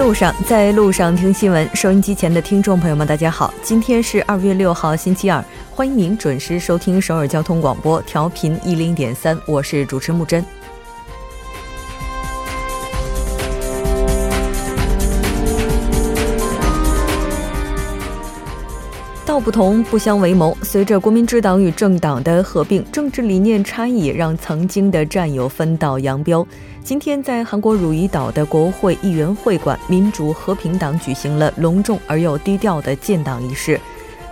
路上，在路上听新闻。收音机前的听众朋友们，大家好，今天是二月六号，星期二，欢迎您准时收听首尔交通广播，调频一零点三，我是主持木真。道不同，不相为谋。随着国民之党与政党的合并，政治理念差异让曾经的战友分道扬镳。今天，在韩国汝矣岛的国会议员会馆，民主和平党举行了隆重而又低调的建党仪式。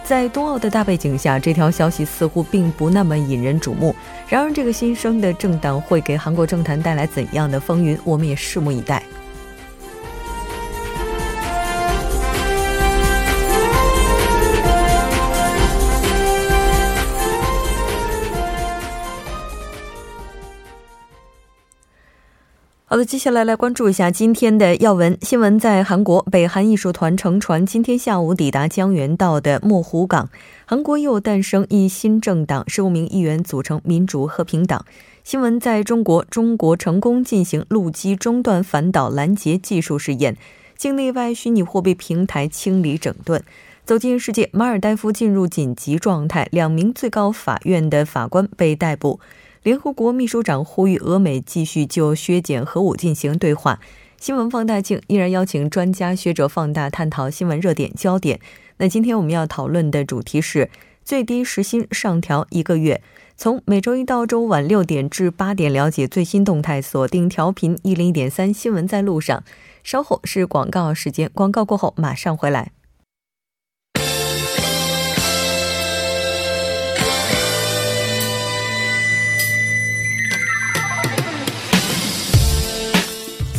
在冬奥的大背景下，这条消息似乎并不那么引人瞩目。然而，这个新生的政党会给韩国政坛带来怎样的风云，我们也拭目以待。好的，接下来来关注一下今天的要闻新闻。在韩国，北韩艺术团乘船今天下午抵达江原道的墨湖港，韩国又诞生一新政党，十五名议员组成民主和平党。新闻在中国，中国成功进行陆基中段反导拦截技术试验，境内外虚拟货币平台清理整顿。走进世界，马尔代夫进入紧急状态，两名最高法院的法官被逮捕。联合国秘书长呼吁俄美继续就削减核武进行对话。新闻放大镜依然邀请专家学者放大探讨新闻热点焦点。那今天我们要讨论的主题是最低时薪上调一个月。从每周一到周五晚六点至八点了解最新动态，锁定调频一零一点三新闻在路上。稍后是广告时间，广告过后马上回来。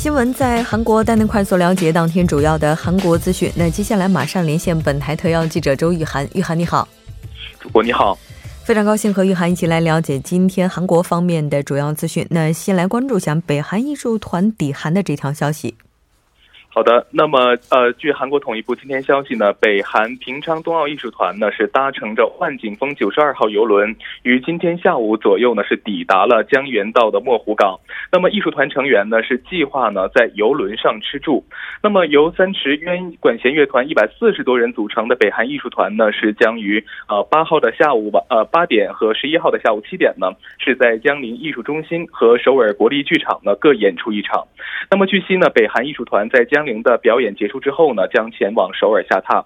新闻在韩国，带您快速了解当天主要的韩国资讯。那接下来马上连线本台特邀记者周玉涵，玉涵你好，主播你好，非常高兴和玉涵一起来了解今天韩国方面的主要资讯。那先来关注一下北韩艺术团抵韩的这条消息。好的，那么呃，据韩国统一部今天消息呢，北韩平昌冬奥艺术团呢是搭乘着万景峰九十二号游轮，于今天下午左右呢是抵达了江原道的墨湖港。那么艺术团成员呢是计划呢在游轮上吃住。那么由三池渊管弦乐团一百四十多人组成的北韩艺术团呢是将于呃八号的下午吧呃八点和十一号的下午七点呢是在江陵艺术中心和首尔国立剧场呢各演出一场。那么据悉呢，北韩艺术团在江陵的表演结束之后呢，将前往首尔下榻。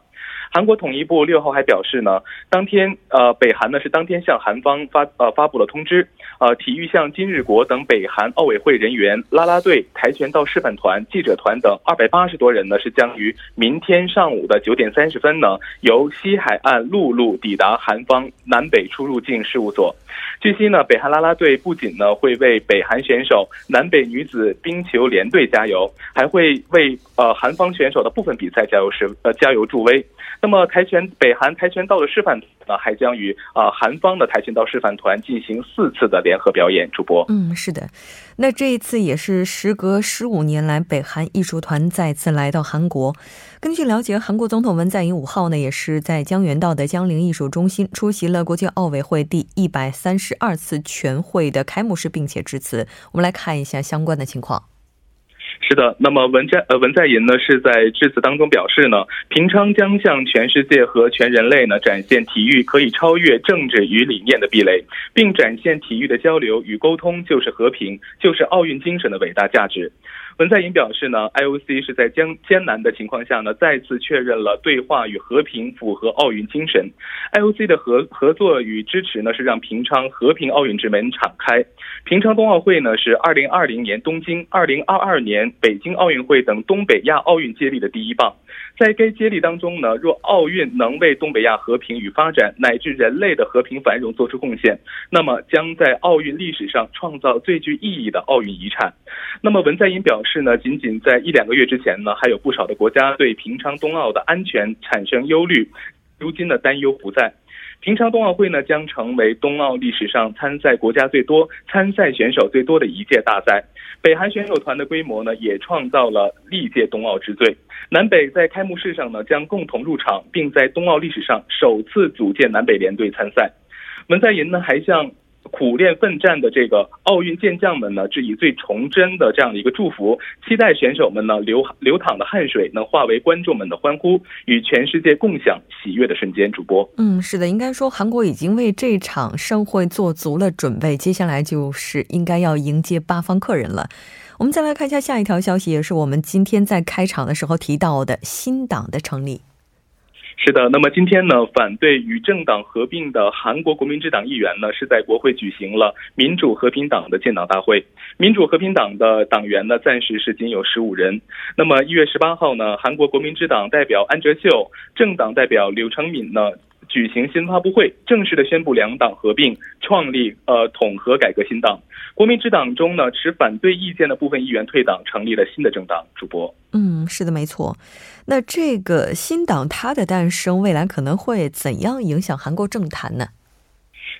韩国统一部六号还表示呢，当天呃，北韩呢是当天向韩方发呃发布了通知，呃，体育向金日国等北韩奥委会人员、啦啦队、跆拳道示范团、记者团等二百八十多人呢是将于明天上午的九点三十分呢，由西海岸陆路抵达韩方南北出入境事务所。据悉呢，北韩啦啦队不仅呢会为北韩选手南北女子冰球联队加油，还会为呃韩方选手的部分比赛加油时呃加油助威。那么跆拳北韩跆拳道的示范呢，还将与啊韩方的跆拳道示范团进行四次的联合表演。主播，嗯，是的，那这一次也是时隔十五年来，北韩艺术团再次来到韩国。根据了解，韩国总统文在寅五号呢，也是在江原道的江陵艺术中心出席了国际奥委会第一百三十二次全会的开幕式，并且致辞。我们来看一下相关的情况。是的，那么文在呃文在寅呢是在致辞当中表示呢，平昌将向全世界和全人类呢展现体育可以超越政治与理念的壁垒，并展现体育的交流与沟通就是和平，就是奥运精神的伟大价值。文在寅表示呢，IOC 是在艰艰难的情况下呢，再次确认了对话与和平符合奥运精神。IOC 的合合作与支持呢，是让平昌和平奥运之门敞开。平昌冬奥会呢，是2020年东京、2022年北京奥运会等东北亚奥运接力的第一棒。在该接力当中呢，若奥运能为东北亚和平与发展乃至人类的和平繁荣做出贡献，那么将在奥运历史上创造最具意义的奥运遗产。那么文在寅表示呢，仅仅在一两个月之前呢，还有不少的国家对平昌冬奥的安全产生忧虑，如今的担忧不在。平昌冬奥会呢，将成为冬奥历史上参赛国家最多、参赛选手最多的一届大赛。北韩选手团的规模呢，也创造了历届冬奥之最。南北在开幕式上呢，将共同入场，并在冬奥历史上首次组建南北联队参赛。文在寅呢，还向苦练奋战的这个奥运健将们呢，致以最崇真的这样的一个祝福，期待选手们呢流流淌的汗水能化为观众们的欢呼，与全世界共享喜悦的瞬间。主播，嗯，是的，应该说韩国已经为这场盛会做足了准备，接下来就是应该要迎接八方客人了。我们再来看一下下一条消息，也是我们今天在开场的时候提到的新党的成立。是的，那么今天呢，反对与政党合并的韩国国民之党议员呢，是在国会举行了民主和平党的建党大会。民主和平党的党员呢，暂时是仅有十五人。那么一月十八号呢，韩国国民之党代表安哲秀、政党代表柳成敏呢。举行新发布会，正式的宣布两党合并，创立呃统合改革新党。国民之党中呢持反对意见的部分议员退党，成立了新的政党。主播，嗯，是的，没错。那这个新党它的诞生，未来可能会怎样影响韩国政坛呢？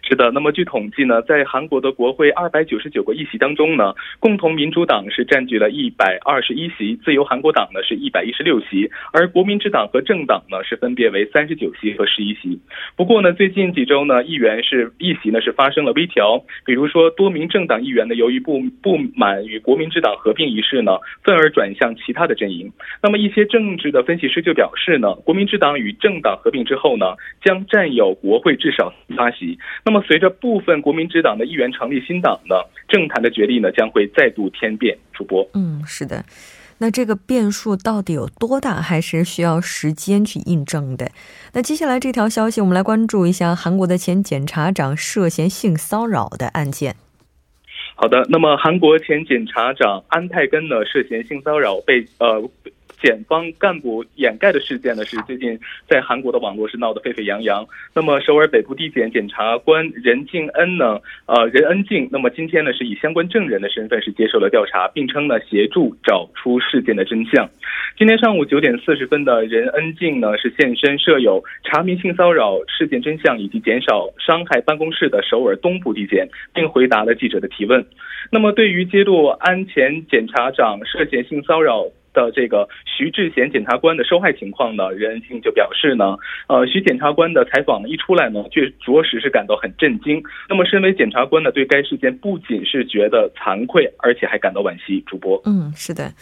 是的，那么据统计呢，在韩国的国会二百九十九个议席当中呢，共同民主党是占据了一百二十一席，自由韩国党呢是一百一十六席，而国民之党和政党呢是分别为三十九席和十一席。不过呢，最近几周呢，议员是议席呢是发生了微调，比如说多名政党议员呢，由于不不满与国民之党合并一事呢，愤而转向其他的阵营。那么一些政治的分析师就表示呢，国民之党与政党合并之后呢，将占有国会至少八席。那么随着部分国民之党的议员成立新党呢，政坛的角力呢将会再度天变。主播，嗯，是的，那这个变数到底有多大，还是需要时间去印证的。那接下来这条消息，我们来关注一下韩国的前检察长涉嫌性骚扰的案件。好的，那么韩国前检察长安泰根呢涉嫌性骚扰被呃。检方干部掩盖的事件呢，是最近在韩国的网络是闹得沸沸扬扬。那么首尔北部地检检察官任敬恩呢，呃任恩静，那么今天呢是以相关证人的身份是接受了调查，并称呢协助找出事件的真相。今天上午九点四十分的任恩静呢是现身设有查明性骚扰事件真相以及减少伤害办公室的首尔东部地检，并回答了记者的提问。那么对于揭露安前检察长涉嫌性骚扰。的这个徐志贤检察官的受害情况呢，任庆就表示呢，呃，徐检察官的采访一出来呢，却着实是感到很震惊。那么，身为检察官呢，对该事件不仅是觉得惭愧，而且还感到惋惜。主播，嗯，是的，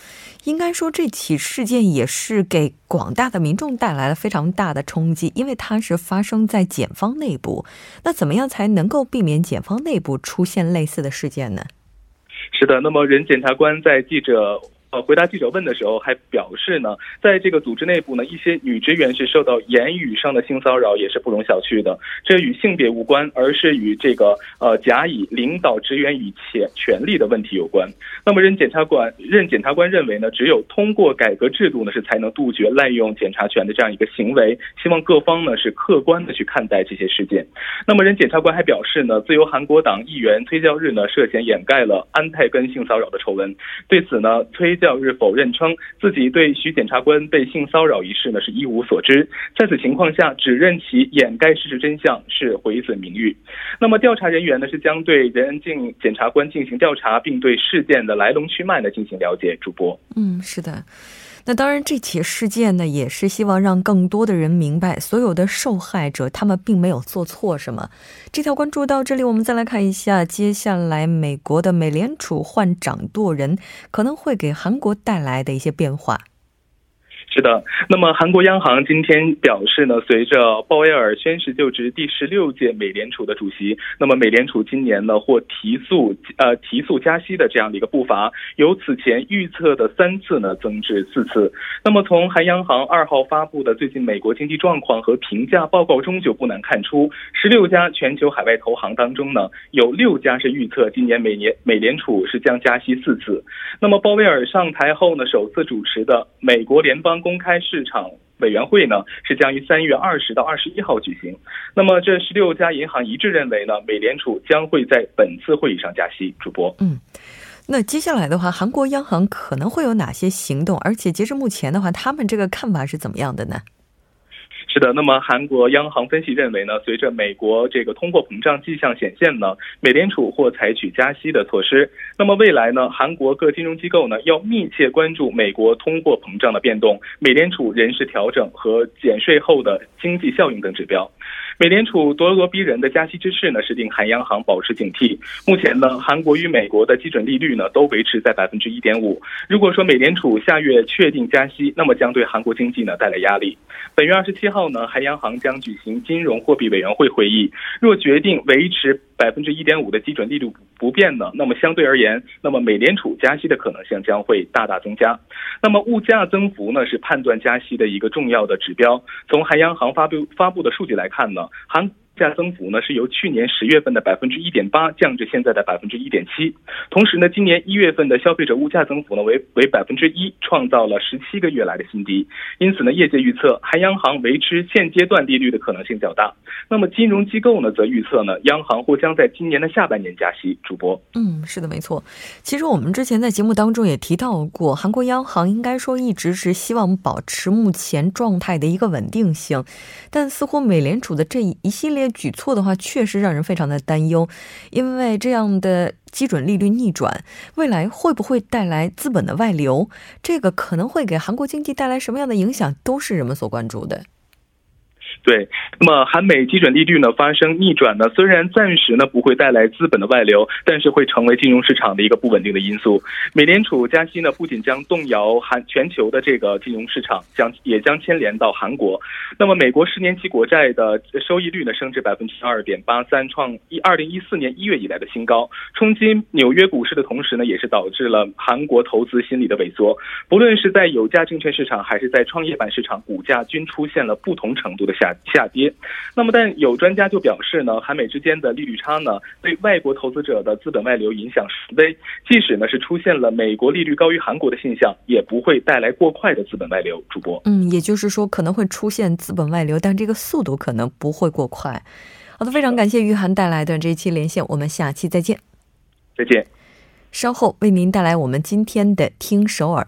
应该说这起事件也是给广大的民众带来了非常大的冲击，因为它是发生在检方内部。那怎么样才能够避免检方内部出现类似的事件呢？是的，那么任检察官在记者。呃，回答记者问的时候还表示呢，在这个组织内部呢，一些女职员是受到言语上的性骚扰，也是不容小觑的。这与性别无关，而是与这个呃甲乙领导职员与权权力的问题有关。那么任检察官任检察官认为呢，只有通过改革制度呢，是才能杜绝滥用检察权的这样一个行为。希望各方呢是客观的去看待这些事件。那么任检察官还表示呢，自由韩国党议员崔教日呢涉嫌掩盖了安泰根性骚扰的丑闻。对此呢，崔。教日否认称自己对徐检察官被性骚扰一事呢是一无所知，在此情况下指认其掩盖事实真相是毁损名誉。那么调查人员呢是将对任恩静检察官进行调查，并对事件的来龙去脉呢进行了解。主播，嗯，是的。那当然，这起事件呢，也是希望让更多的人明白，所有的受害者他们并没有做错什么。这条关注到这里，我们再来看一下，接下来美国的美联储换掌舵人可能会给韩国带来的一些变化。是的，那么韩国央行今天表示呢，随着鲍威尔宣誓就职第十六届美联储的主席，那么美联储今年呢或提速呃提速加息的这样的一个步伐，由此前预测的三次呢增至四次。那么从韩央行二号发布的最近美国经济状况和评价报告中，就不难看出，十六家全球海外投行当中呢，有六家是预测今年每年美联储是将加息四次。那么鲍威尔上台后呢，首次主持的美国联邦公开市场委员会呢，是将于三月二十到二十一号举行。那么，这十六家银行一致认为呢，美联储将会在本次会议上加息。主播，嗯，那接下来的话，韩国央行可能会有哪些行动？而且，截至目前的话，他们这个看法是怎么样的呢？是的，那么韩国央行分析认为呢，随着美国这个通货膨胀迹象显现呢，美联储或采取加息的措施。那么未来呢，韩国各金融机构呢要密切关注美国通货膨胀的变动、美联储人事调整和减税后的经济效应等指标。美联储咄咄逼人的加息之势呢，使令韩央行保持警惕。目前呢，韩国与美国的基准利率呢都维持在百分之一点五。如果说美联储下月确定加息，那么将对韩国经济呢带来压力。本月二十七号呢，韩央行将举行金融货币委员会会议，若决定维持百分之一点五的基准利率不变呢，那么相对而言，那么美联储加息的可能性将会大大增加。那么物价增幅呢，是判断加息的一个重要的指标。从韩央行发布发布的数据来看呢，韩。价增幅呢是由去年十月份的百分之一点八降至现在的百分之一点七，同时呢，今年一月份的消费者物价增幅呢为为百分之一，创造了十七个月来的新低。因此呢，业界预测韩央行维持现阶段利率的可能性较大。那么金融机构呢则预测呢，央行或将在今年的下半年加息。主播，嗯，是的，没错。其实我们之前在节目当中也提到过，韩国央行应该说一直是希望保持目前状态的一个稳定性，但似乎美联储的这一系列。举措的话，确实让人非常的担忧，因为这样的基准利率逆转，未来会不会带来资本的外流？这个可能会给韩国经济带来什么样的影响，都是人们所关注的。对，那么韩美基准利率呢发生逆转呢，虽然暂时呢不会带来资本的外流，但是会成为金融市场的一个不稳定的因素。美联储加息呢，不仅将动摇韩全球的这个金融市场，将也将牵连到韩国。那么美国十年期国债的收益率呢升至百分之二点八三，创一二零一四年一月以来的新高，冲击纽约股市的同时呢，也是导致了韩国投资心理的萎缩。不论是在有价证券市场还是在创业板市场，股价均出现了不同程度的下。下跌，那么但有专家就表示呢，韩美之间的利率差呢，对外国投资者的资本外流影响十微。即使呢是出现了美国利率高于韩国的现象，也不会带来过快的资本外流。主播，嗯，也就是说可能会出现资本外流，但这个速度可能不会过快。好的，非常感谢于涵带来的这一期连线，我们下期再见。再见。稍后为您带来我们今天的听首尔。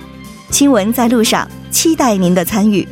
新闻在路上，期待您的参与。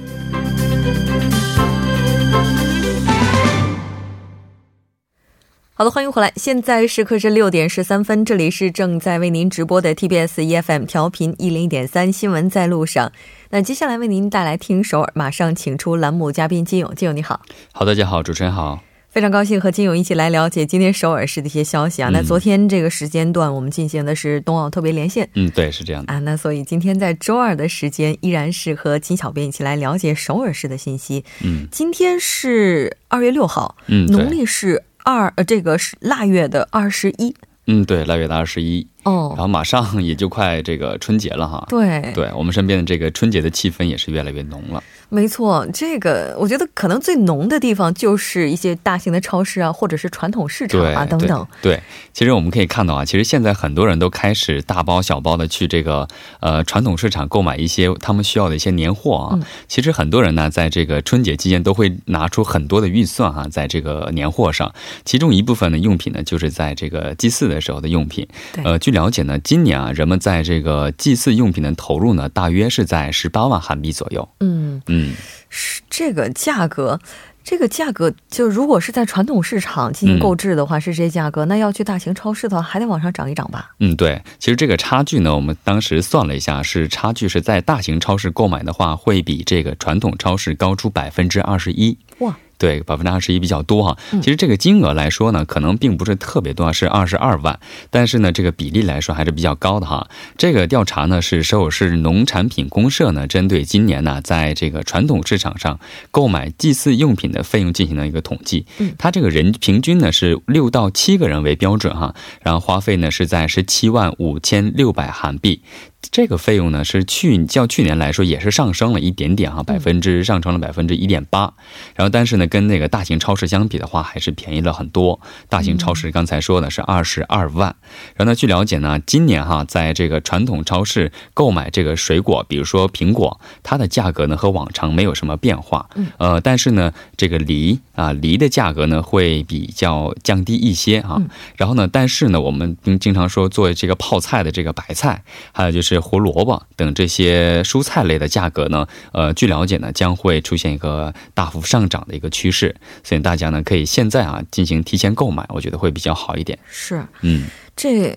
好的，欢迎回来。现在时刻是六点十三分，这里是正在为您直播的 TBS EFM 调频一零一点三新闻在路上。那接下来为您带来听首尔，马上请出栏目嘉宾金勇。金勇你好，好，大家好，主持人好。非常高兴和金勇一起来了解今天首尔市的一些消息啊。那昨天这个时间段我们进行的是冬奥特别连线，嗯，对，是这样的啊。那所以今天在周二的时间依然是和金小编一起来了解首尔市的信息。嗯，今天是二月六号，嗯，农历是二呃这个是腊月的二十一，嗯，对，腊月的二十一。哦，然后马上也就快这个春节了哈。对，对我们身边的这个春节的气氛也是越来越浓了。没错，这个我觉得可能最浓的地方就是一些大型的超市啊，或者是传统市场啊等等。对，其实我们可以看到啊，其实现在很多人都开始大包小包的去这个呃传统市场购买一些他们需要的一些年货啊。其实很多人呢，在这个春节期间都会拿出很多的预算啊，在这个年货上，其中一部分的用品呢，就是在这个祭祀的时候的用品。呃，据了解呢，今年啊，人们在这个祭祀用品的投入呢，大约是在十八万韩币左右。嗯嗯。嗯，是这个价格，这个价格就如果是在传统市场进行购置的话，是这些价格，那要去大型超市的话，还得往上涨一涨吧？嗯，对，其实这个差距呢，我们当时算了一下，是差距是在大型超市购买的话，会比这个传统超市高出百分之二十一。哇！对，百分之二十一比较多哈。其实这个金额来说呢，可能并不是特别多，是二十二万。但是呢，这个比例来说还是比较高的哈。这个调查呢，是首尔市农产品公社呢，针对今年呢，在这个传统市场上购买祭祀用品的费用进行了一个统计。嗯，它这个人平均呢是六到七个人为标准哈，然后花费呢是在十七万五千六百韩币。这个费用呢是去较去年来说也是上升了一点点哈，百分之上升了百分之一点八。然后但是呢，跟那个大型超市相比的话，还是便宜了很多。大型超市刚才说的是二十二万。然后呢，据了解呢，今年哈，在这个传统超市购买这个水果，比如说苹果，它的价格呢和往常没有什么变化。呃，但是呢，这个梨啊，梨的价格呢会比较降低一些啊。然后呢，但是呢，我们经常说做这个泡菜的这个白菜，还有就是。是胡萝卜等这些蔬菜类的价格呢？呃，据了解呢，将会出现一个大幅上涨的一个趋势，所以大家呢可以现在啊进行提前购买，我觉得会比较好一点。是，嗯，这。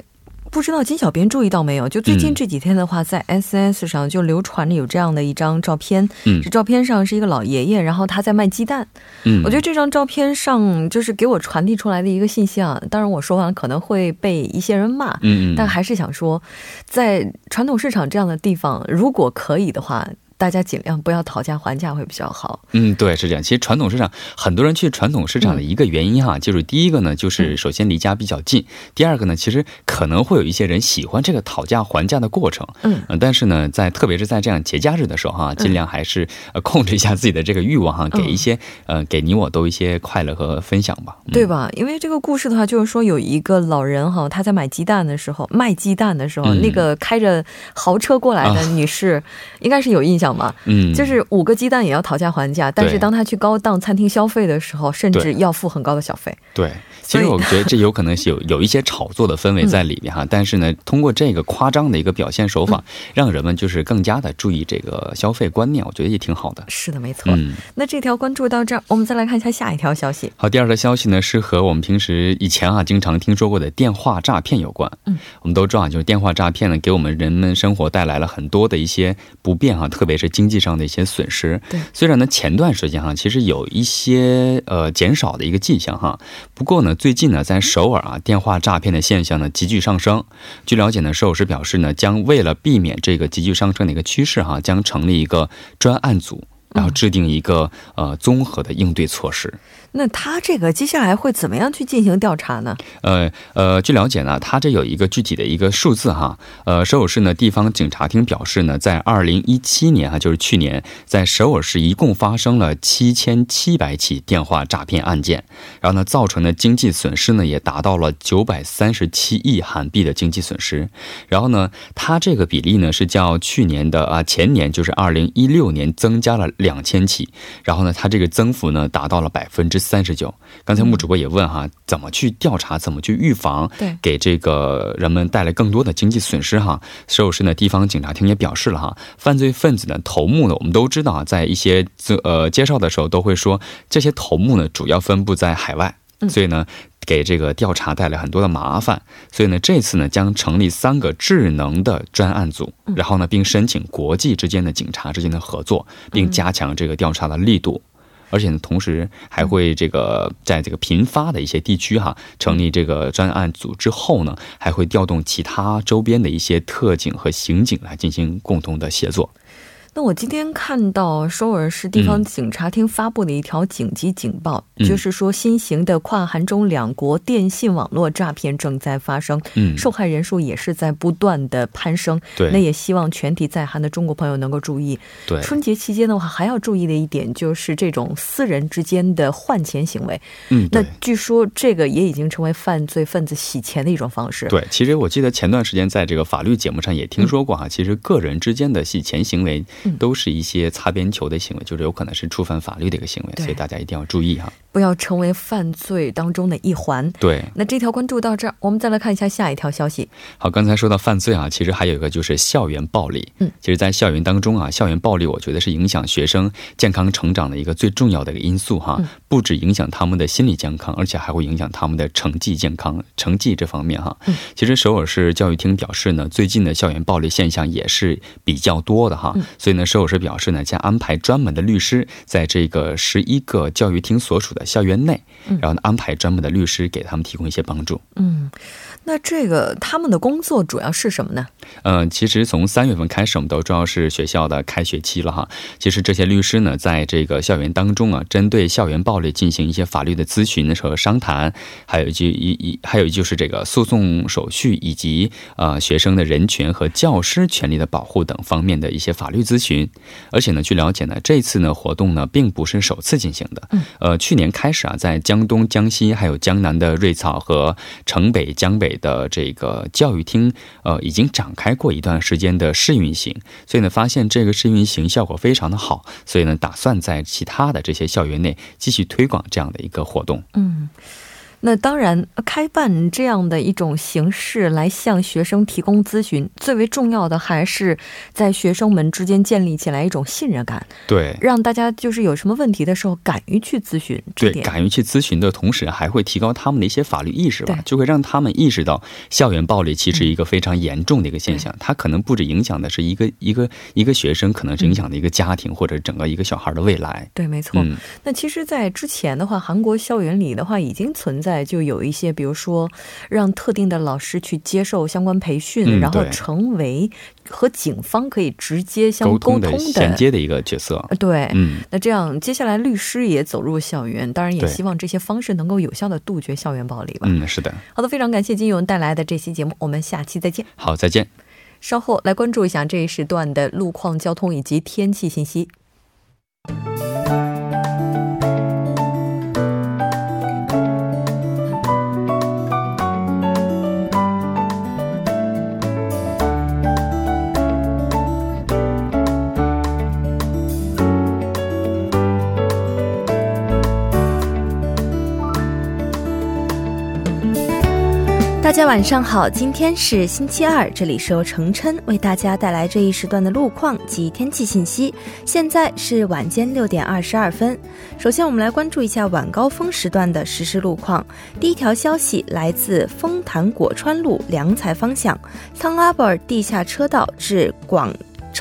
不知道金小编注意到没有？就最近这几天的话，在 SNS 上就流传着有这样的一张照片。嗯，这照片上是一个老爷爷，然后他在卖鸡蛋。嗯，我觉得这张照片上就是给我传递出来的一个信息啊。当然我说完可能会被一些人骂。嗯，但还是想说，在传统市场这样的地方，如果可以的话。大家尽量不要讨价还价会比较好。嗯，对，是这样。其实传统市场很多人去传统市场的一个原因哈，就是第一个呢，就是首先离家比较近；第二个呢，其实可能会有一些人喜欢这个讨价还价的过程。嗯，但是呢，在特别是在这样节假日的时候哈，尽量还是呃控制一下自己的这个欲望哈，给一些呃给你我都一些快乐和分享吧，对吧？因为这个故事的话，就是说有一个老人哈，他在买鸡蛋的时候，卖鸡蛋的时候，那个开着豪车过来的女士，应该是有印象。嘛，嗯，就是五个鸡蛋也要讨价还价，但是当他去高档餐厅消费的时候，甚至要付很高的小费。对，其实我觉得这有可能是有有一些炒作的氛围在里面哈，但是呢，通过这个夸张的一个表现手法，让人们就是更加的注意这个消费观念，我觉得也挺好的。是的，没错。嗯，那这条关注到这儿，我们再来看一下下一条消息。好，第二条消息呢是和我们平时以前啊经常听说过的电话诈骗有关。嗯，我们都知道啊，就是电话诈骗呢，给我们人们生活带来了很多的一些不便哈，特别是。是经济上的一些损失。对，虽然呢前段时间哈，其实有一些呃减少的一个迹象哈。不过呢，最近呢，在首尔啊，电话诈骗的现象呢急剧上升。据了解呢，首尔市表示呢，将为了避免这个急剧上升的一个趋势哈，将成立一个专案组。然后制定一个呃综合的应对措施。那他这个接下来会怎么样去进行调查呢？呃呃，据了解呢，他这有一个具体的一个数字哈。呃，首尔市呢地方警察厅表示呢，在二零一七年啊，就是去年，在首尔市一共发生了七千七百起电话诈骗案件，然后呢，造成的经济损失呢也达到了九百三十七亿韩币的经济损失。然后呢，它这个比例呢是较去年的啊前年就是二零一六年增加了。两千起，然后呢，它这个增幅呢达到了百分之三十九。刚才木主播也问哈，怎么去调查，怎么去预防，对，给这个人们带来更多的经济损失哈。首尔市呢地方警察厅也表示了哈，犯罪分子的头目呢，我们都知道啊，在一些呃介绍的时候都会说，这些头目呢主要分布在海外，所以呢。给这个调查带来很多的麻烦，所以呢，这次呢将成立三个智能的专案组，然后呢，并申请国际之间的警察之间的合作，并加强这个调查的力度，而且呢，同时还会这个在这个频发的一些地区哈，成立这个专案组之后呢，还会调动其他周边的一些特警和刑警来进行共同的协作。那我今天看到首尔市地方警察厅发布的一条紧急警报，就是说新型的跨韩中两国电信网络诈骗正在发生，受害人数也是在不断的攀升。对，那也希望全体在韩的中国朋友能够注意。对，春节期间的话，还要注意的一点就是这种私人之间的换钱行为。嗯，那据说这个也已经成为犯罪分子洗钱的一种方式。对，其实我记得前段时间在这个法律节目上也听说过哈，其实个人之间的洗钱行为。都是一些擦边球的行为，就是有可能是触犯法律的一个行为，所以大家一定要注意哈，不要成为犯罪当中的一环。对，那这条关注到这儿，我们再来看一下下一条消息。好，刚才说到犯罪啊，其实还有一个就是校园暴力。嗯，其实，在校园当中啊，校园暴力我觉得是影响学生健康成长的一个最重要的一个因素哈，不止影响他们的心理健康，而且还会影响他们的成绩健康。成绩这方面哈，其实首尔市教育厅表示呢，最近的校园暴力现象也是比较多的哈，所以。所以呢，首尔市表示呢，将安排专门的律师在这个十一个教育厅所属的校园内，然后呢，安排专门的律师给他们提供一些帮助。嗯。那这个他们的工作主要是什么呢？嗯，其实从三月份开始，我们都知道是学校的开学期了哈。其实这些律师呢，在这个校园当中啊，针对校园暴力进行一些法律的咨询和商谈，还有就一一还有就是这个诉讼手续以及呃学生的人权和教师权利的保护等方面的一些法律咨询。而且呢，据了解呢，这次呢活动呢并不是首次进行的。嗯。呃，去年开始啊，在江东、江西还有江南的瑞草和城北、江北。的这个教育厅，呃，已经展开过一段时间的试运行，所以呢，发现这个试运行效果非常的好，所以呢，打算在其他的这些校园内继续推广这样的一个活动。嗯。那当然，开办这样的一种形式来向学生提供咨询，最为重要的还是在学生们之间建立起来一种信任感。对，让大家就是有什么问题的时候敢于去咨询。对，敢于去咨询的同时，还会提高他们的一些法律意识吧，就会让他们意识到校园暴力其实一个非常严重的一个现象，它可能不止影响的是一个一个一个学生，可能是影响的一个家庭或者整个一个小孩的未来。对，没错。那其实，在之前的话，韩国校园里的话已经存在。就有一些，比如说，让特定的老师去接受相关培训，然后成为和警方可以直接相沟通的衔接的一个角色。对，嗯，那这样接下来律师也走入校园，当然也希望这些方式能够有效的杜绝校园暴力吧。嗯，是的。好的，非常感谢金勇带来的这期节目，我们下期再见。好，再见。稍后来关注一下这一时段的路况、交通以及天气信息。大家晚上好，今天是星期二，这里是由程琛为大家带来这一时段的路况及天气信息。现在是晚间六点二十二分，首先我们来关注一下晚高峰时段的实时路况。第一条消息来自丰潭果川路良才方向仓阿伯尔地下车道至广。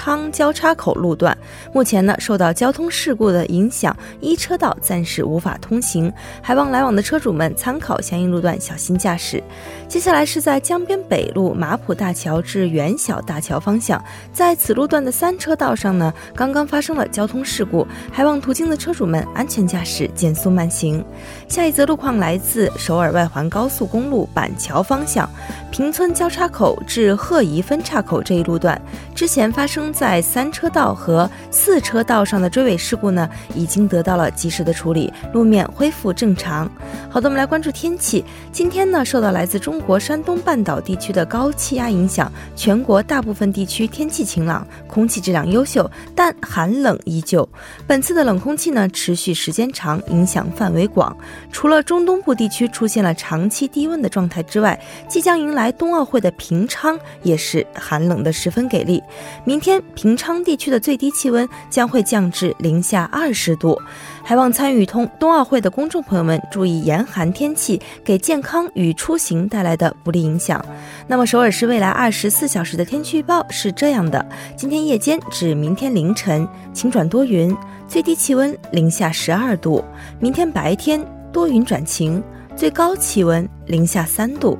昌交叉口路段，目前呢受到交通事故的影响，一车道暂时无法通行，还望来往的车主们参考相应路段，小心驾驶。接下来是在江边北路马浦大桥至元小大桥方向，在此路段的三车道上呢，刚刚发生了交通事故，还望途经的车主们安全驾驶，减速慢行。下一则路况来自首尔外环高速公路板桥方向，平村交叉口至鹤宜分岔口这一路段，之前发生在三车道和四车道上的追尾事故呢，已经得到了及时的处理，路面恢复正常。好的，我们来关注天气，今天呢，受到来自中国山东半岛地区的高气压影响，全国大部分地区天气晴朗，空气质量优秀，但寒冷依旧。本次的冷空气呢，持续时间长，影响范围广。除了中东部地区出现了长期低温的状态之外，即将迎来冬奥会的平昌也是寒冷的十分给力。明天平昌地区的最低气温将会降至零下二十度。还望参与通冬奥会的公众朋友们注意严寒天气给健康与出行带来的不利影响。那么首尔市未来二十四小时的天气预报是这样的：今天夜间至明天凌晨晴转多云，最低气温零下十二度；明天白天。多云转晴，最高气温零下三度。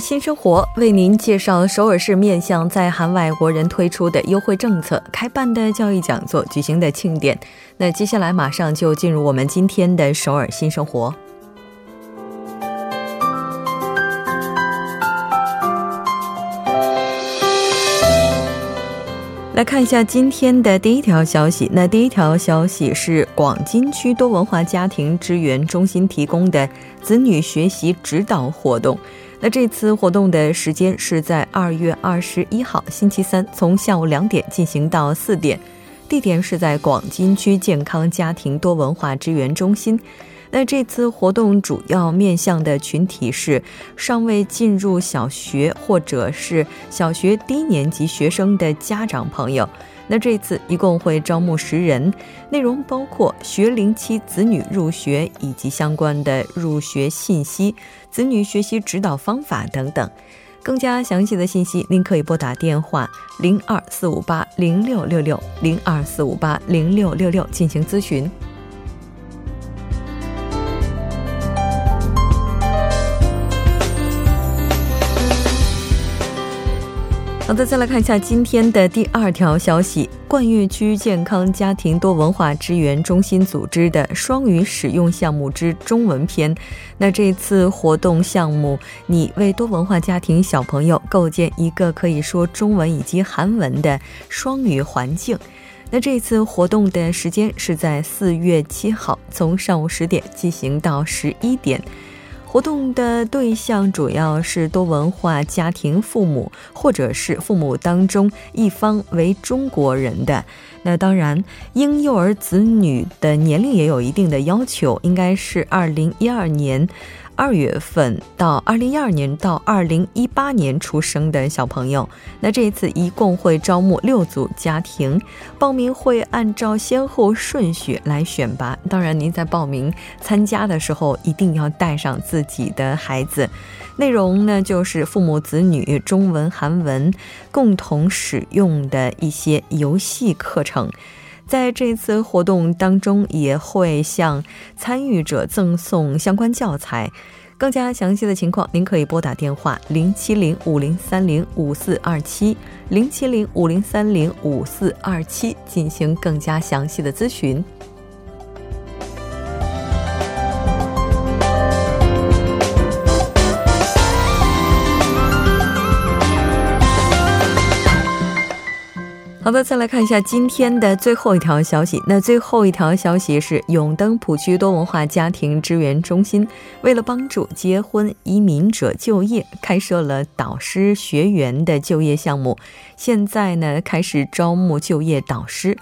新生活为您介绍首尔市面向在韩外国人推出的优惠政策、开办的教育讲座、举行的庆典。那接下来马上就进入我们今天的首尔新生活。来看一下今天的第一条消息。那第一条消息是广金区多文化家庭支援中心提供的子女学习指导活动。那这次活动的时间是在二月二十一号星期三，从下午两点进行到四点。地点是在广金区健康家庭多文化支援中心。那这次活动主要面向的群体是尚未进入小学或者是小学低年级学生的家长朋友。那这次一共会招募十人，内容包括学龄期子女入学以及相关的入学信息、子女学习指导方法等等。更加详细的信息，您可以拨打电话零二四五八零六六六零二四五八零六六六进行咨询。好的，再来看一下今天的第二条消息：冠岳区健康家庭多文化支援中心组织的双语使用项目之中文篇。那这次活动项目，你为多文化家庭小朋友构建一个可以说中文以及韩文的双语环境。那这次活动的时间是在四月七号，从上午十点进行到十一点。活动的对象主要是多文化家庭父母，或者是父母当中一方为中国人的。那当然，婴幼儿子女的年龄也有一定的要求，应该是二零一二年。二月份到二零一二年到二零一八年出生的小朋友，那这一次一共会招募六组家庭，报名会按照先后顺序来选拔。当然，您在报名参加的时候一定要带上自己的孩子。内容呢，就是父母子女中文、韩文共同使用的一些游戏课程。在这次活动当中，也会向参与者赠送相关教材。更加详细的情况，您可以拨打电话零七零五零三零五四二七零七零五零三零五四二七进行更加详细的咨询。好的，再来看一下今天的最后一条消息。那最后一条消息是，永登浦区多文化家庭支援中心为了帮助结婚移民者就业，开设了导师学员的就业项目。现在呢，开始招募就业导师。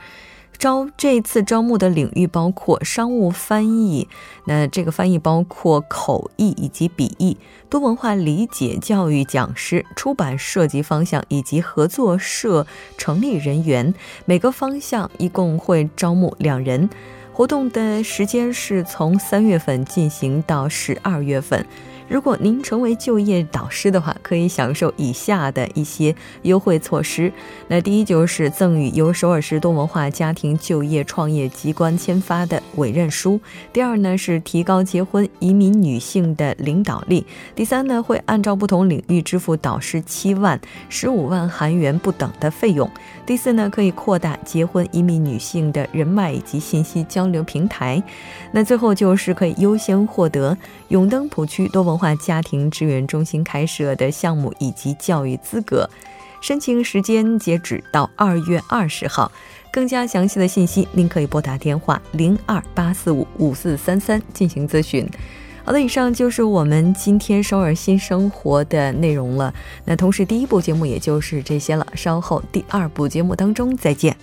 招这次招募的领域包括商务翻译，那这个翻译包括口译以及笔译，多文化理解教育讲师，出版设计方向以及合作社成立人员，每个方向一共会招募两人。活动的时间是从三月份进行到十二月份。如果您成为就业导师的话，可以享受以下的一些优惠措施。那第一就是赠予由首尔市多文化家庭就业创业机关签发的委任书。第二呢是提高结婚移民女性的领导力。第三呢会按照不同领域支付导师七万、十五万韩元不等的费用。第四呢可以扩大结婚移民女性的人脉以及信息交流平台。那最后就是可以优先获得永登浦区多文化家庭支援中心开设的项目以及教育资格，申请时间截止到二月二十号。更加详细的信息，您可以拨打电话零二八四五五四三三进行咨询。好的，以上就是我们今天首尔新生活的内容了。那同时，第一部节目也就是这些了。稍后第二部节目当中再见。